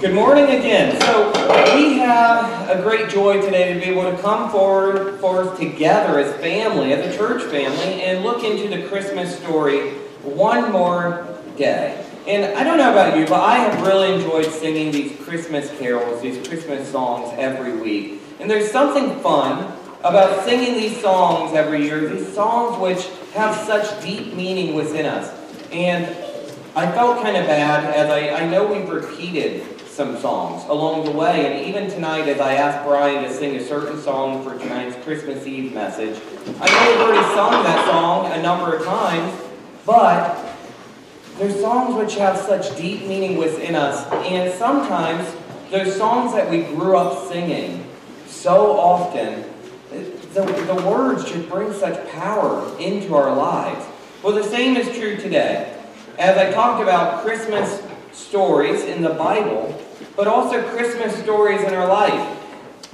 Good morning again. So we have a great joy today to be able to come forward, forth together as family, as a church family, and look into the Christmas story one more day. And I don't know about you, but I have really enjoyed singing these Christmas carols, these Christmas songs every week. And there's something fun about singing these songs every year, these songs which have such deep meaning within us. And I felt kind of bad as I, I know we've repeated some songs along the way. And even tonight, as I asked Brian to sing a certain song for tonight's Christmas Eve message, I know we've already sung that song a number of times, but there's songs which have such deep meaning within us. And sometimes those songs that we grew up singing so often, the, the words should bring such power into our lives. Well, the same is true today. As I talked about Christmas stories in the Bible, but also Christmas stories in our life.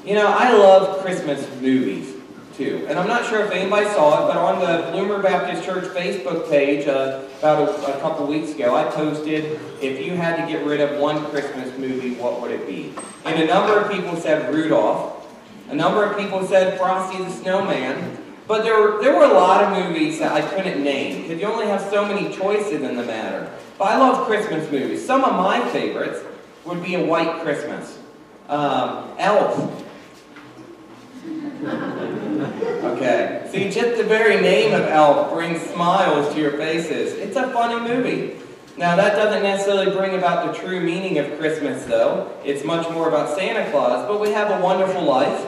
You know, I love Christmas movies too. And I'm not sure if anybody saw it, but on the Bloomer Baptist Church Facebook page uh, about a, a couple weeks ago, I posted, if you had to get rid of one Christmas movie, what would it be? And a number of people said Rudolph. A number of people said Frosty the Snowman. But there were, there were a lot of movies that I couldn't name, because you only have so many choices in the matter. But I love Christmas movies. Some of my favorites would be A White Christmas. Um, Elf. okay. See, just the very name of Elf brings smiles to your faces. It's a funny movie. Now, that doesn't necessarily bring about the true meaning of Christmas, though. It's much more about Santa Claus, but we have a wonderful life.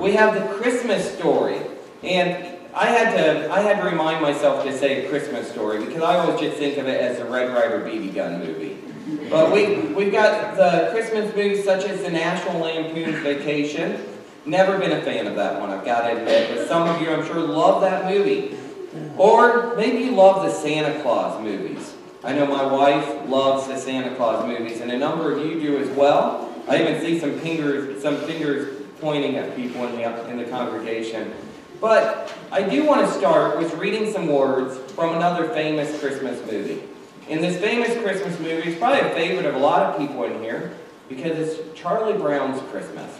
We have the Christmas story. And I had to I had to remind myself to say a Christmas story because I always just think of it as a Red Ryder BB gun movie. But we, we've got the Christmas movies such as The National Lampoon's Vacation. Never been a fan of that one, I've got to admit. But some of you, I'm sure, love that movie. Or maybe you love the Santa Claus movies. I know my wife loves the Santa Claus movies, and a number of you do as well. I even see some fingers, some fingers pointing at people in the, in the congregation. But I do want to start with reading some words from another famous Christmas movie. And this famous Christmas movie is probably a favorite of a lot of people in here because it's Charlie Brown's Christmas.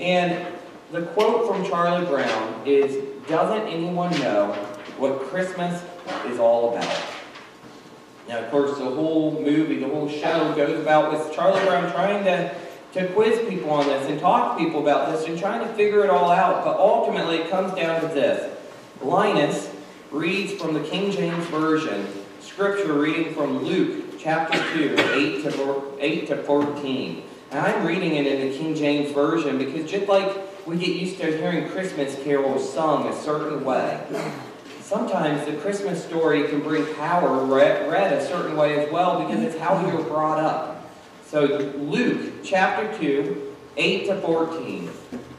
And the quote from Charlie Brown is, doesn't anyone know what Christmas is all about? Now, of course, the whole movie, the whole show goes about with Charlie Brown trying to, to quiz people on this and talk to people about this and trying to figure it all out. But ultimately, it comes down to this. Linus reads from the King James Version scripture reading from Luke chapter 2, 8 to, 8 to 14. And I'm reading it in the King James Version because just like we get used to hearing Christmas carols sung a certain way, sometimes the Christmas story can bring power read, read a certain way as well because it's how we were brought up. So Luke chapter 2, 8 to 14.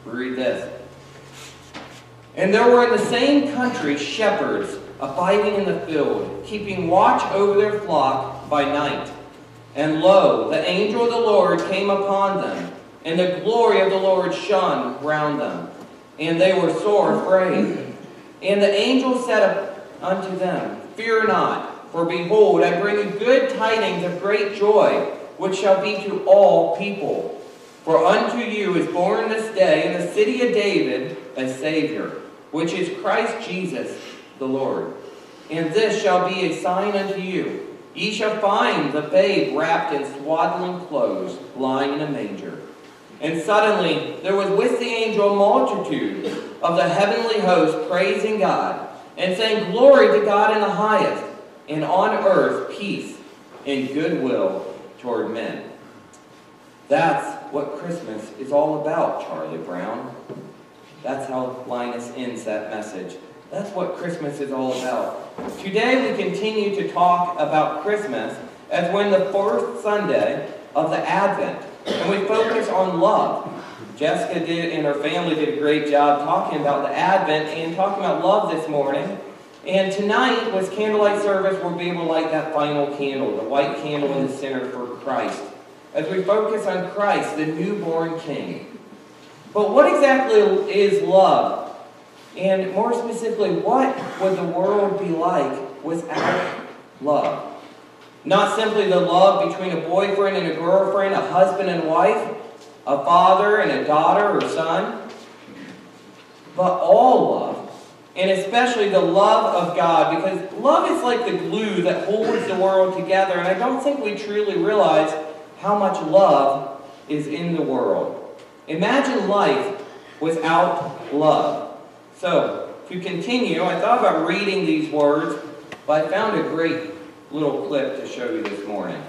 Read this. And there were in the same country shepherds abiding in the field, keeping watch over their flock by night. And lo, the angel of the Lord came upon them, and the glory of the Lord shone round them, and they were sore afraid. And the angel said unto them, Fear not, for behold, I bring you good tidings of great joy, which shall be to all people. For unto you is born this day in the city of David a Savior, which is Christ Jesus the Lord. And this shall be a sign unto you. Ye shall find the babe wrapped in swaddling clothes, lying in a manger. And suddenly there was with the angel a multitude of the heavenly host praising God, and saying, Glory to God in the highest, and on earth peace and goodwill toward men. That's what Christmas is all about, Charlie Brown. That's how Linus ends that message. That's what Christmas is all about. Today we continue to talk about Christmas as when the fourth Sunday of the Advent, and we focus on love. Jessica did and her family did a great job talking about the Advent and talking about love this morning. And tonight, with candlelight service, we'll be able to light that final candle, the white candle in the center for Christ, as we focus on Christ, the newborn King. But what exactly is love? And more specifically, what would the world be like without love? Not simply the love between a boyfriend and a girlfriend, a husband and wife, a father and a daughter or son, but all love, and especially the love of God, because love is like the glue that holds the world together, and I don't think we truly realize how much love is in the world. Imagine life without love. So, to continue, I thought about reading these words, but I found a great little clip to show you this morning.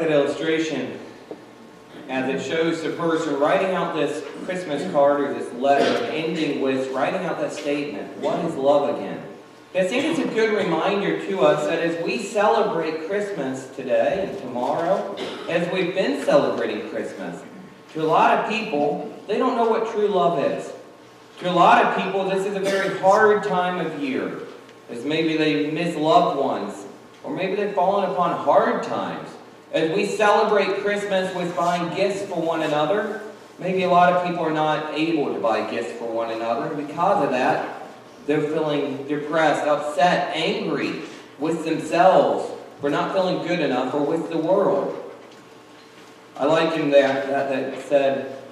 That illustration as it shows the person writing out this Christmas card or this letter, ending with writing out that statement, what is love again? I think it's a good reminder to us that as we celebrate Christmas today and tomorrow, as we've been celebrating Christmas, to a lot of people, they don't know what true love is. To a lot of people, this is a very hard time of year, as maybe they miss loved ones, or maybe they've fallen upon hard times. As we celebrate Christmas with buying gifts for one another, maybe a lot of people are not able to buy gifts for one another. Because of that, they're feeling depressed, upset, angry with themselves for not feeling good enough or with the world. I like that, that, that said,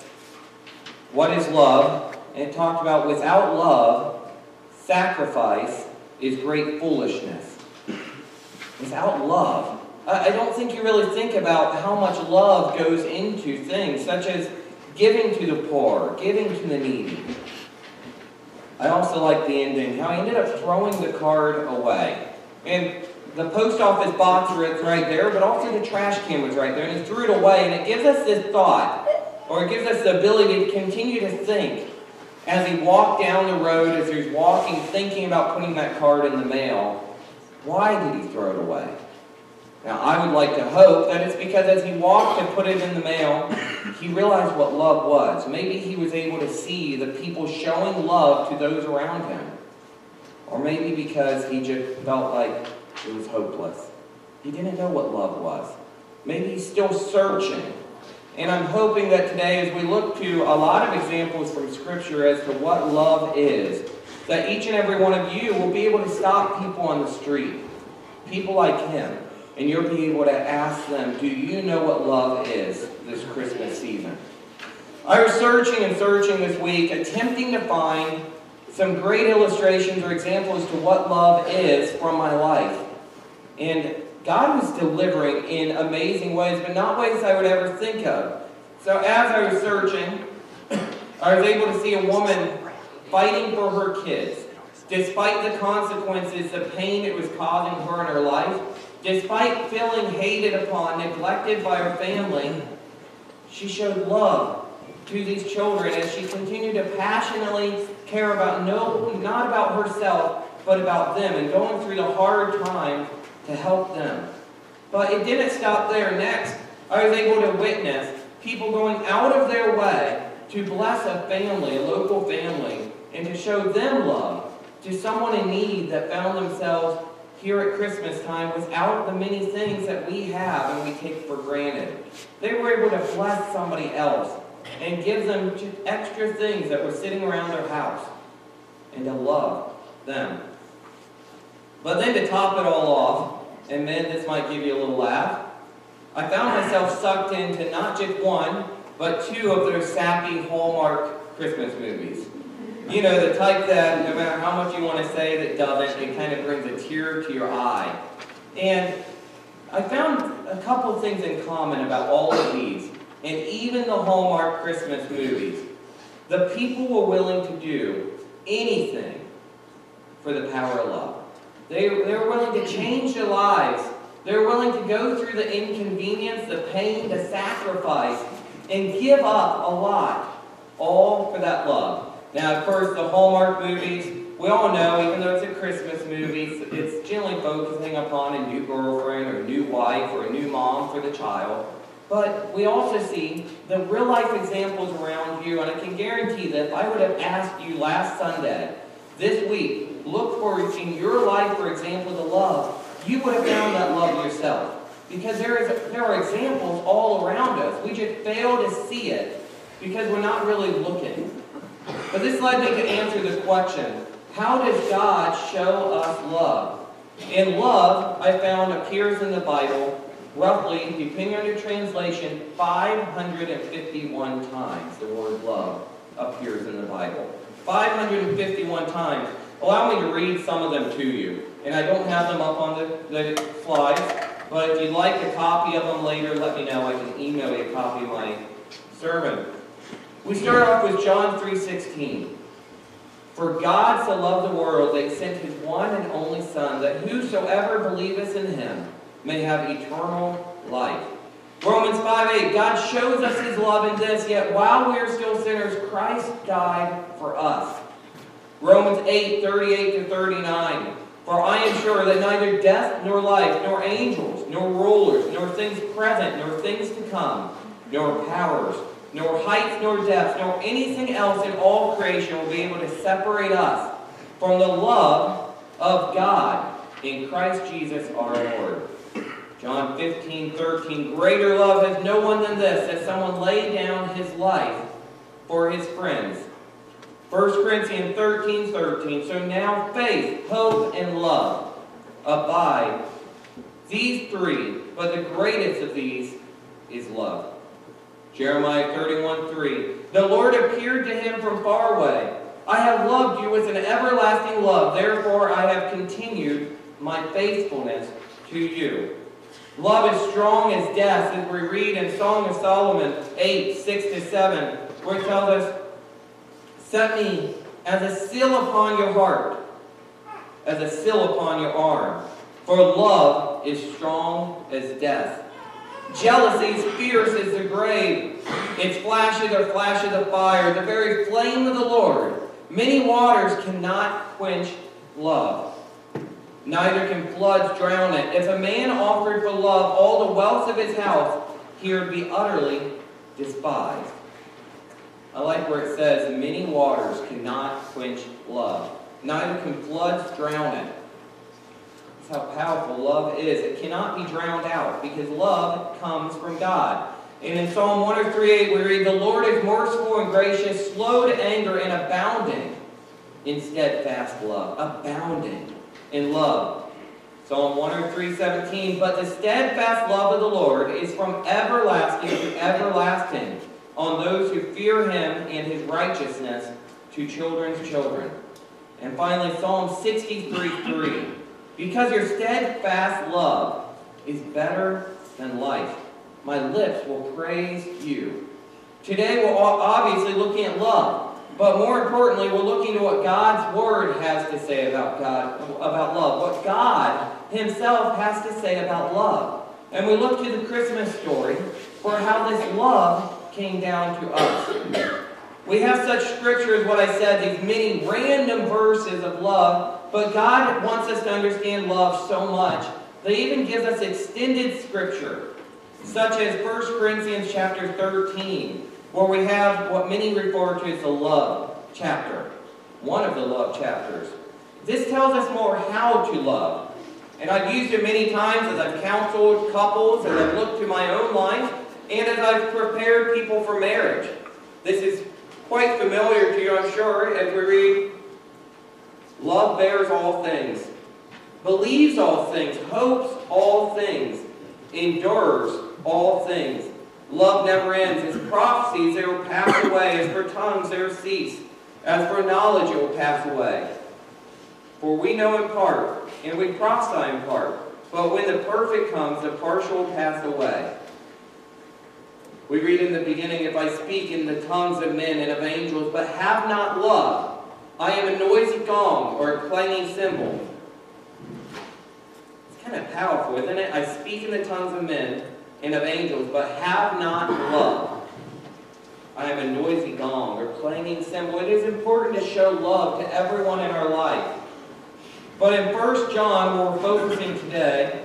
What is love? And it talked about without love, sacrifice is great foolishness. Without love, I don't think you really think about how much love goes into things, such as giving to the poor, giving to the needy. I also like the ending, how he ended up throwing the card away. And the post office box was right there, but also the trash can was right there, and he threw it away, and it gives us this thought, or it gives us the ability to continue to think as he walked down the road, as he was walking, thinking about putting that card in the mail, why did he throw it away? Now, I would like to hope that it's because as he walked and put it in the mail, he realized what love was. Maybe he was able to see the people showing love to those around him. Or maybe because he just felt like it was hopeless. He didn't know what love was. Maybe he's still searching. And I'm hoping that today, as we look to a lot of examples from Scripture as to what love is, that each and every one of you will be able to stop people on the street, people like him, and you'll be able to ask them, Do you know what love is this Christmas season? I was searching and searching this week, attempting to find some great illustrations or examples to what love is from my life. And God was delivering in amazing ways, but not ways I would ever think of. So as I was searching, I was able to see a woman fighting for her kids. Despite the consequences, the pain it was causing her in her life, despite feeling hated upon, neglected by her family, she showed love to these children as she continued to passionately care about no, not about herself, but about them and going through the hard time to help them. But it didn't stop there. Next, I was able to witness people going out of their way to bless a family, a local family, and to show them love to someone in need that found themselves here at Christmas time without the many things that we have and we take for granted. They were able to bless somebody else and give them extra things that were sitting around their house and to love them. But then to top it all off, and then this might give you a little laugh, I found myself sucked into not just one, but two of those sappy Hallmark Christmas movies. You know, the type that no matter how much you want to say that doesn't, it kind of brings a tear to your eye. And I found a couple things in common about all of these, and even the Hallmark Christmas movies. The people were willing to do anything for the power of love. They, they were willing to change their lives. They were willing to go through the inconvenience, the pain, the sacrifice, and give up a lot, all for that love. Now, of course, the Hallmark movies, we all know, even though it's a Christmas movie, it's generally focusing upon a new girlfriend or a new wife or a new mom for the child. But we also see the real life examples around you, and I can guarantee that if I would have asked you last Sunday, this week, look for in your life for examples of love, you would have found that love yourself. Because there, is, there are examples all around us. We just fail to see it because we're not really looking. But this led me to answer the question, how does God show us love? And love, I found, appears in the Bible roughly, depending on your translation, 551 times the word love appears in the Bible. 551 times. Allow me to read some of them to you. And I don't have them up on the, the slides, but if you'd like a copy of them later, let me know. I can email you a copy of my sermon. We start off with John 3.16. For God so loved the world that he sent his one and only Son, that whosoever believeth in him may have eternal life. Romans 5.8, God shows us his love in this, yet while we are still sinners, Christ died for us. Romans 8, 38 to 39. For I am sure that neither death nor life, nor angels, nor rulers, nor things present, nor things to come, nor powers, nor height, nor depth, nor anything else in all creation will be able to separate us from the love of God in Christ Jesus our Lord. John 15, 13. Greater love has no one than this, that someone lay down his life for his friends. 1 Corinthians 13, 13. So now faith, hope, and love abide. These three, but the greatest of these is love. Jeremiah 31, 3. The Lord appeared to him from far away. I have loved you with an everlasting love. Therefore I have continued my faithfulness to you. Love is strong as death, as we read in Song of Solomon 8, 6 to 7, where it tells us, Set me as a seal upon your heart, as a seal upon your arm. For love is strong as death. Jealousy is fierce as the grave. Its flashes are flashes of fire, the very flame of the Lord. Many waters cannot quench love neither can floods drown it. If a man offered for love all the wealth of his house, he would be utterly despised. I like where it says, many waters cannot quench love. Neither can floods drown it. That's how powerful love is. It cannot be drowned out because love comes from God. And in Psalm 103.8 we read, The Lord is merciful and gracious, slow to anger, and abounding in steadfast love. Abounding in love. Psalm 103.17 But the steadfast love of the Lord is from everlasting to everlasting on those who fear him and his righteousness to children's children. And finally, Psalm 63.3 because your steadfast love is better than life. My lips will praise you. Today we're obviously looking at love, but more importantly, we're looking to what God's Word has to say about God, about love, what God Himself has to say about love. And we look to the Christmas story for how this love came down to us. We have such scriptures, what I said, these many random verses of love, but God wants us to understand love so much that He even gives us extended scripture, such as 1 Corinthians chapter 13, where we have what many refer to as the love chapter, one of the love chapters. This tells us more how to love. And I've used it many times as I've counseled couples, as I've looked to my own life, and as I've prepared people for marriage. This is quite familiar to you, I'm sure, as we read, Love bears all things, believes all things, hopes all things, endures all things. Love never ends. As prophecies, they will pass away. As for tongues, they will cease. As for knowledge, it will pass away. For we know in part, and we prophesy in part. But when the perfect comes, the partial will pass away. We read in the beginning, If I speak in the tongues of men and of angels, but have not love, I am a noisy gong or a clanging cymbal. It's kind of powerful, isn't it? I speak in the tongues of men and of angels, but have not love. I am a noisy gong or clanging cymbal. It is important to show love to everyone in our life. But in 1 John, where we're focusing today,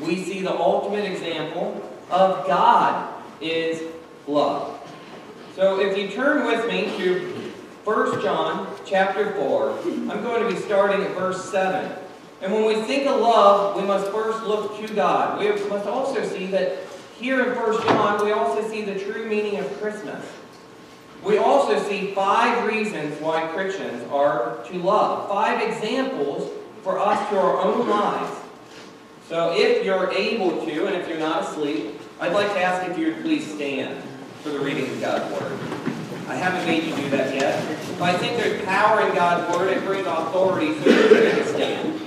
we see the ultimate example of God is love. So if you turn with me to 1 John chapter 4, I'm going to be starting at verse 7. And when we think of love, we must first look to God. We must also see that here in 1 John, we also see the true meaning of Christmas. We also see five reasons why Christians are to love. Five examples for us to our own lives. So if you're able to, and if you're not asleep, I'd like to ask if you would please stand for the reading of God's Word. Haven't made you do that yet. But I think there's power in God's Word. It brings authority so you can stand.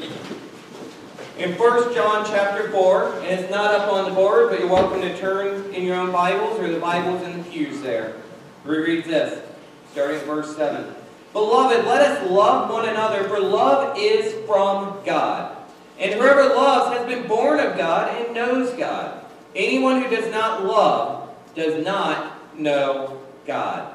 In 1 John chapter 4, and it's not up on the board, but you're welcome to turn in your own Bibles or the Bibles in the pews there. We read this, starting at verse 7. Beloved, let us love one another, for love is from God. And whoever loves has been born of God and knows God. Anyone who does not love does not know God,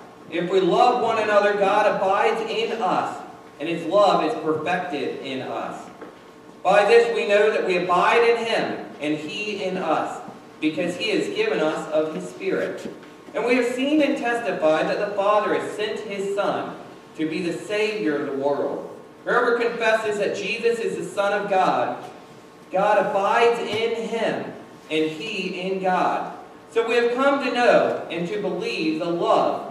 If we love one another, God abides in us, and his love is perfected in us. By this we know that we abide in him, and he in us, because he has given us of his Spirit. And we have seen and testified that the Father has sent his Son to be the Savior of the world. Whoever confesses that Jesus is the Son of God, God abides in him, and he in God. So we have come to know and to believe the love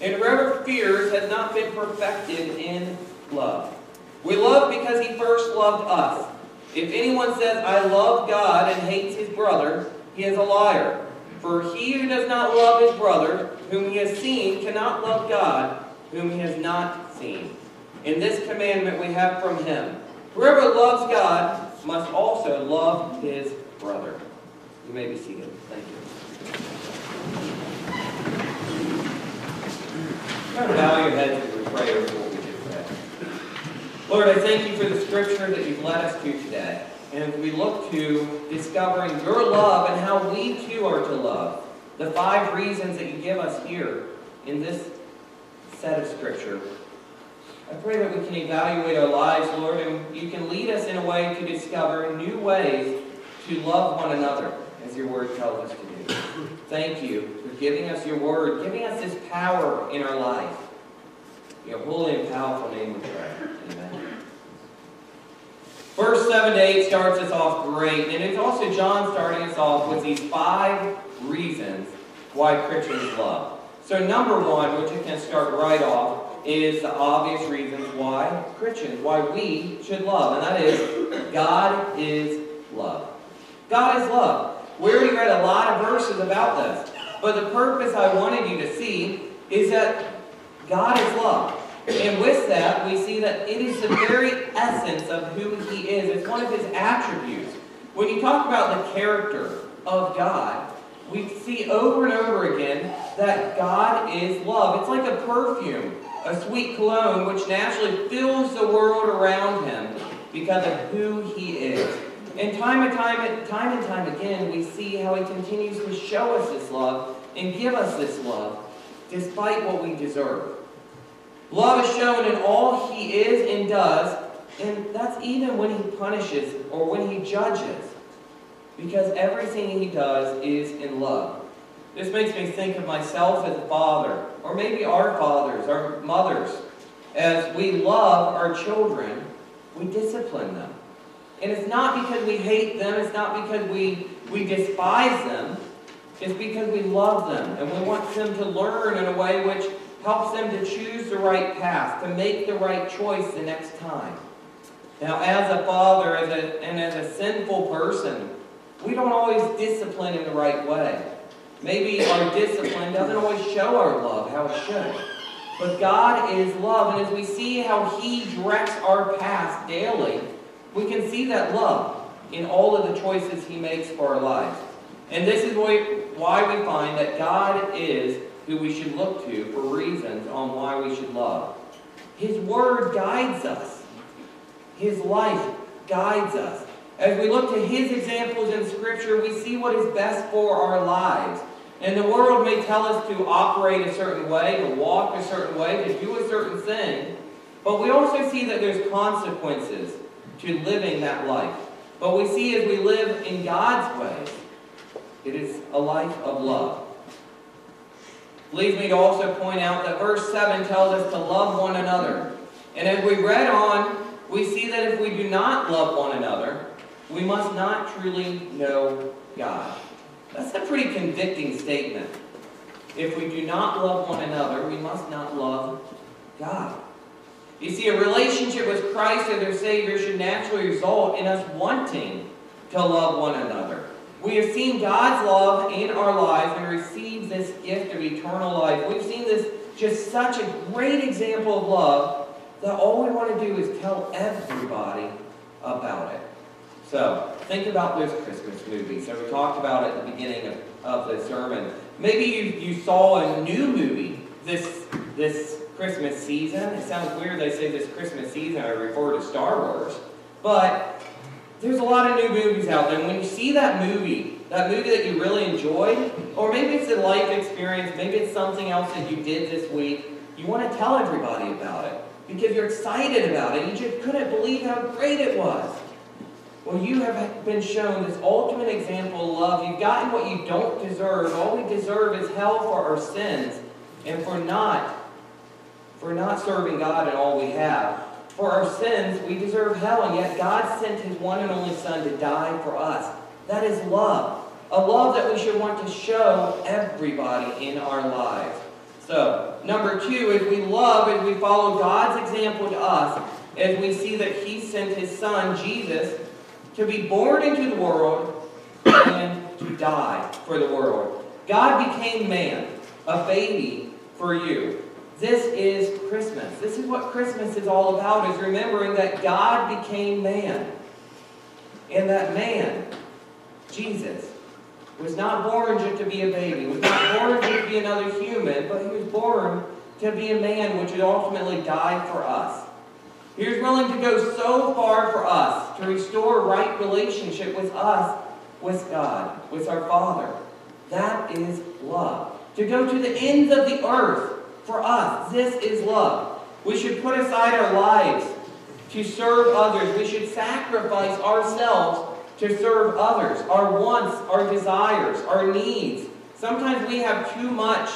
And whoever fears has not been perfected in love. We love because he first loved us. If anyone says, I love God and hates his brother, he is a liar. For he who does not love his brother, whom he has seen, cannot love God, whom he has not seen. In this commandment we have from him Whoever loves God must also love his brother. You may be seated. Thank you. Bow your heads we. Lord, I thank you for the scripture that you've led us to today. And we look to discovering your love and how we too are to love. The five reasons that you give us here in this set of scripture. I pray that we can evaluate our lives, Lord, and you can lead us in a way to discover new ways to love one another, as your word tells us to do. Thank you giving us your word, giving us this power in our life. Your holy and powerful name we pray. Amen. Verse 7 to 8 starts us off great, and it's also John starting us off with these five reasons why Christians love. So number one, which you can start right off, is the obvious reasons why Christians, why we should love, and that is God is love. God is love. We already read a lot of verses about this, but the purpose I wanted you to see is that God is love. And with that, we see that it is the very essence of who He is. It's one of His attributes. When you talk about the character of God, we see over and over again that God is love. It's like a perfume a sweet cologne which naturally fills the world around him because of who he is. And time and time, and time and time again, we see how he continues to show us this love and give us this love despite what we deserve. Love is shown in all he is and does, and that's even when he punishes or when he judges, because everything he does is in love. This makes me think of myself as a father, or maybe our fathers, our mothers. As we love our children, we discipline them. And it's not because we hate them, it's not because we, we despise them, it's because we love them and we want them to learn in a way which helps them to choose the right path, to make the right choice the next time. Now, as a father as a, and as a sinful person, we don't always discipline in the right way. Maybe our discipline doesn't always show our love how it should. But God is love, and as we see how He directs our path daily, we can see that love in all of the choices He makes for our lives. And this is why we find that God is who we should look to for reasons on why we should love. His Word guides us. His life guides us. As we look to His examples in Scripture, we see what is best for our lives. And the world may tell us to operate a certain way, to walk a certain way, to do a certain thing. But we also see that there's consequences to living that life. But we see as we live in God's ways, it is a life of love. Leads me to also point out that verse 7 tells us to love one another. And as we read on, we see that if we do not love one another, we must not truly know God. That's a pretty convicting statement. If we do not love one another, we must not love God. You see, a relationship with Christ as our Savior should naturally result in us wanting to love one another. We have seen God's love in our lives and received this gift of eternal life. We've seen this just such a great example of love that all we want to do is tell everybody about it. So, think about those Christmas movies So, we talked about it at the beginning of, of the sermon. Maybe you, you saw a new movie this, this Christmas season. It sounds weird they say this Christmas season, I refer to Star Wars. But there's a lot of new movies out there. And when you see that movie, that movie that you really enjoyed, or maybe it's a life experience, maybe it's something else that you did this week, you want to tell everybody about it because you're excited about it. You just couldn't believe how great it was. Well, you have been shown this ultimate example of love. You've gotten what you don't deserve. All we deserve is hell for our sins and for not for not serving God in all we have. For our sins, we deserve hell, and yet God sent his one and only Son to die for us. That is love. A love that we should want to show everybody in our lives. So, number two, if we love, if we follow God's example to us, as we see that he sent his Son, Jesus, to be born into the world and to to die for the world. God became man, a baby for you. This is Christmas. This is what Christmas is all about, is remembering that God became man. And that man, Jesus, was not born just to be a baby, was not born just to be another human, but he was born to be a man which would ultimately die for us. He was willing to go so far for us to restore right relationship with us, with God, with our Father. That is love. To go to the ends of the earth for us. This is love. We should put aside our lives to serve others. We should sacrifice ourselves to serve others, our wants, our desires, our needs. Sometimes we have too much.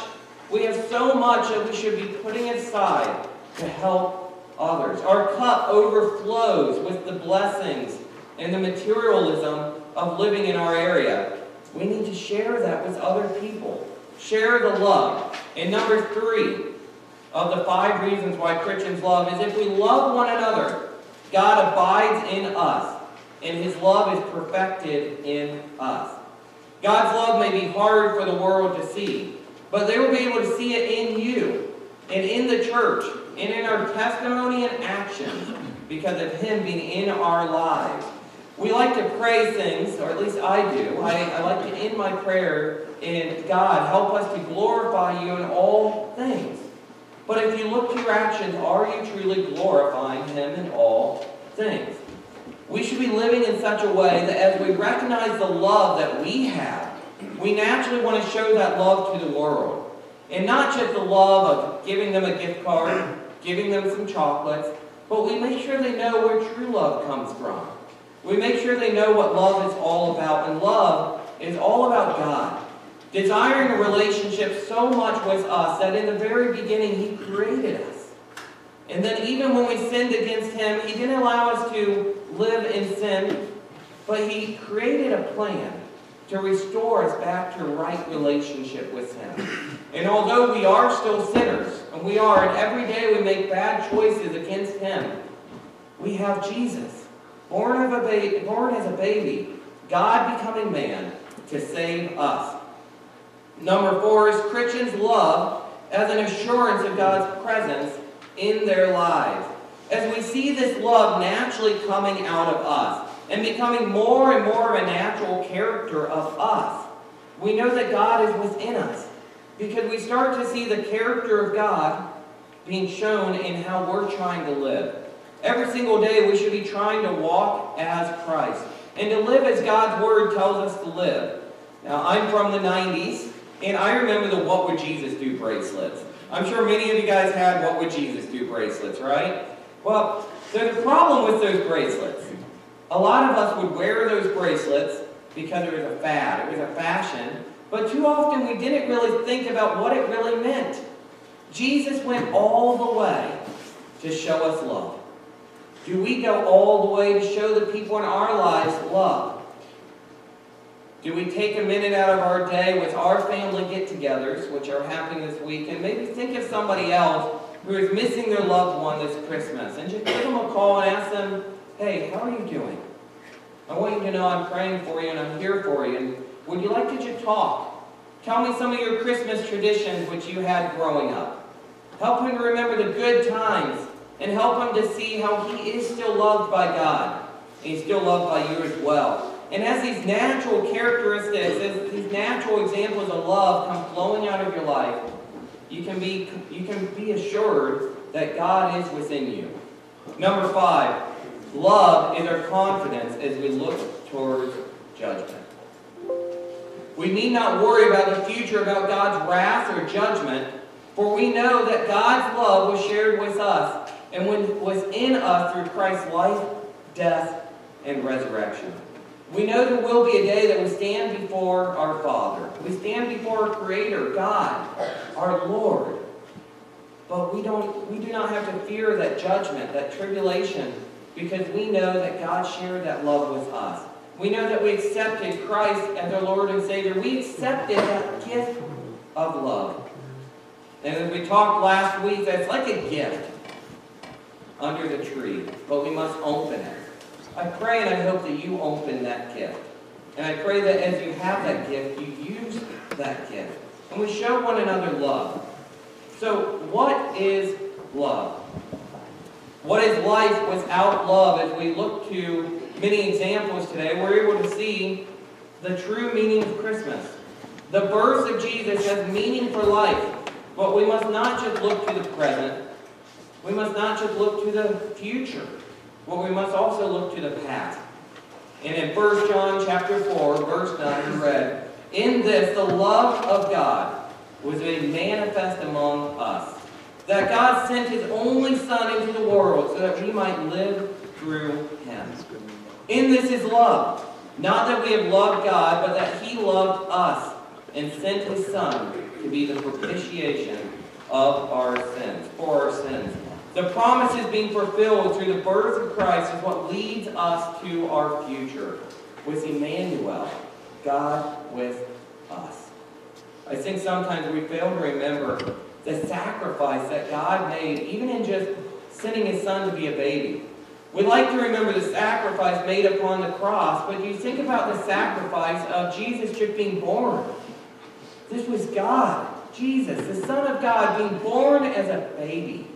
We have so much that we should be putting aside to help others. Our cup overflows with the blessings and the materialism of living in our area. We need to share that with other people. Share the love. And number three of the five reasons why Christians love is if we love one another, God abides in us, and his love is perfected in us. God's love may be hard for the world to see, but they will be able to see it in you and in the church and in our testimony and action because of him being in our lives. We like to pray things, or at least I do. I, I like to end my prayer in God, help us to glorify you in all things. But if you look to your actions, are you truly glorifying him in all things? We should be living in such a way that as we recognize the love that we have, we naturally want to show that love to the world. And not just the love of giving them a gift card, giving them some chocolates, but we make sure they know where true love comes from. We make sure they know what love is all about. And love is all about God. Desiring a relationship so much with us that in the very beginning He created us. And then even when we sinned against Him, He didn't allow us to live in sin, but He created a plan to restore us back to right relationship with Him. And although we are still sinners, and we are, and every day we make bad choices against Him, we have Jesus, born, of a ba- born as a baby, God becoming man to save us. Number four is Christians love as an assurance of God's presence in their lives. As we see this love naturally coming out of us and becoming more and more of a natural character of us, we know that God is within us because we start to see the character of God being shown in how we're trying to live. Every single day we should be trying to walk as Christ and to live as God's Word tells us to live. Now, I'm from the 90s, and I remember the What Would Jesus Do bracelets. I'm sure many of you guys had What Would Jesus Do bracelets, right? Well, there's a problem with those bracelets. A lot of us would wear those bracelets because it was a fad, it was a fashion, but too often we didn't really think about what it really meant. Jesus went all the way to show us love. Do we go all the way to show the people in our lives love? Do we take a minute out of our day with our family get togethers, which are happening this week, and maybe think of somebody else who is missing their loved one this Christmas, and just give them a call and ask them, hey, how are you doing? I want you to know I'm praying for you and I'm here for you. And would you like to just talk? Tell me some of your Christmas traditions which you had growing up. Help him remember the good times and help him to see how he is still loved by God. And he's still loved by you as well. And as these natural characteristics, as these natural examples of love come flowing out of your life, you can be, you can be assured that God is within you. Number five, love is our confidence as we look towards judgment. We need not worry about the future, about God's wrath or judgment, for we know that God's love was shared with us and what was in us through Christ's life, death, and resurrection. We know there will be a day that we stand before our Father. We stand before our Creator, God, our Lord. But we don't we do not have to fear that judgment, that tribulation, because we know that God shared that love with us. We know that we accepted Christ as our Lord and Savior. We accepted that gift of love. And as we talked last week, that's like a gift under the tree, but we must open it. I pray and I hope that you open that gift. And I pray that as you have that gift, you use that gift. And we show one another love. So, what is love? What is life without love? As we look to many examples today, we're able to see the true meaning of Christmas. The birth of Jesus has meaning for life, but we must not just look to the present. We must not just look to the future, but we must also look to the past. And in 1 John chapter 4, verse 9, we read, In this the love of God was made manifest among us, that God sent his only Son into the world so that we might live through him. In this is love. Not that we have loved God, but that he loved us and sent his Son to be the propitiation of our sins, for our sins. The promises being fulfilled through the birth of Christ is what leads us to our future with Emmanuel, God with us. I think sometimes we fail to remember the sacrifice that God made, even in just sending his son to be a baby. We like to remember the sacrifice made upon the cross, but you think about the sacrifice of Jesus just being born. This was God, Jesus, the Son of God, being born as a baby,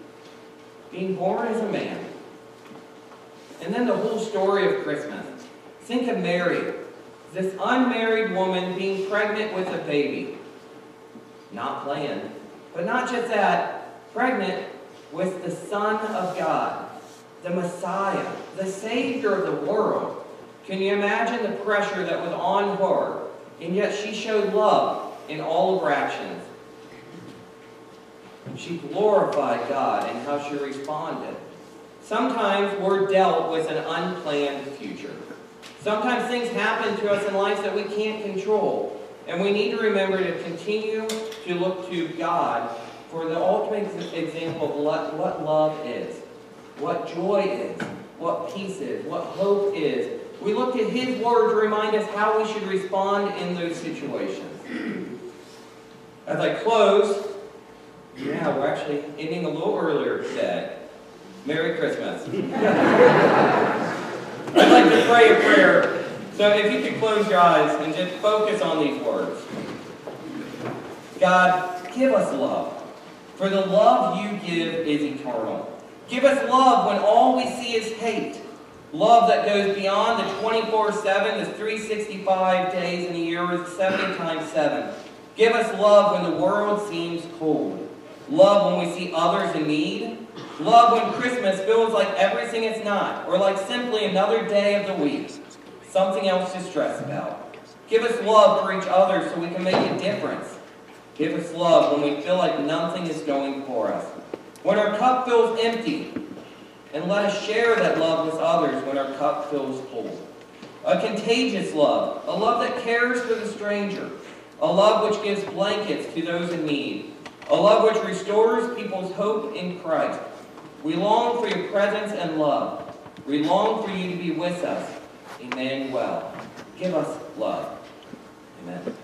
being born as a man. And then the whole story of Christmas. Think of Mary, this unmarried woman being pregnant with a baby. Not planned. But not just that, pregnant with the Son of God the Messiah, the Savior of the world. Can you imagine the pressure that was on her? And yet she showed love in all of her actions. She glorified God in how she responded. Sometimes we're dealt with an unplanned future. Sometimes things happen to us in life that we can't control. And we need to remember to continue to look to God for the ultimate example of what love is what joy is, what peace is, what hope is. We look at His Word to remind us how we should respond in those situations. As I close, yeah, we're actually ending a little earlier today. Merry Christmas. I'd like to pray a prayer. So if you could close your eyes and just focus on these words. God, give us love. For the love you give is eternal. Give us love when all we see is hate. Love that goes beyond the 24-7, the 365 days in a year, 70 times 7. Give us love when the world seems cold. Love when we see others in need. Love when Christmas feels like everything is not, or like simply another day of the week. Something else to stress about. Give us love for each other so we can make a difference. Give us love when we feel like nothing is going for us. When our cup feels empty, and let us share that love with others when our cup feels full. A contagious love, a love that cares for the stranger, a love which gives blankets to those in need, a love which restores people's hope in Christ. We long for your presence and love. We long for you to be with us. Emmanuel, give us love. Amen.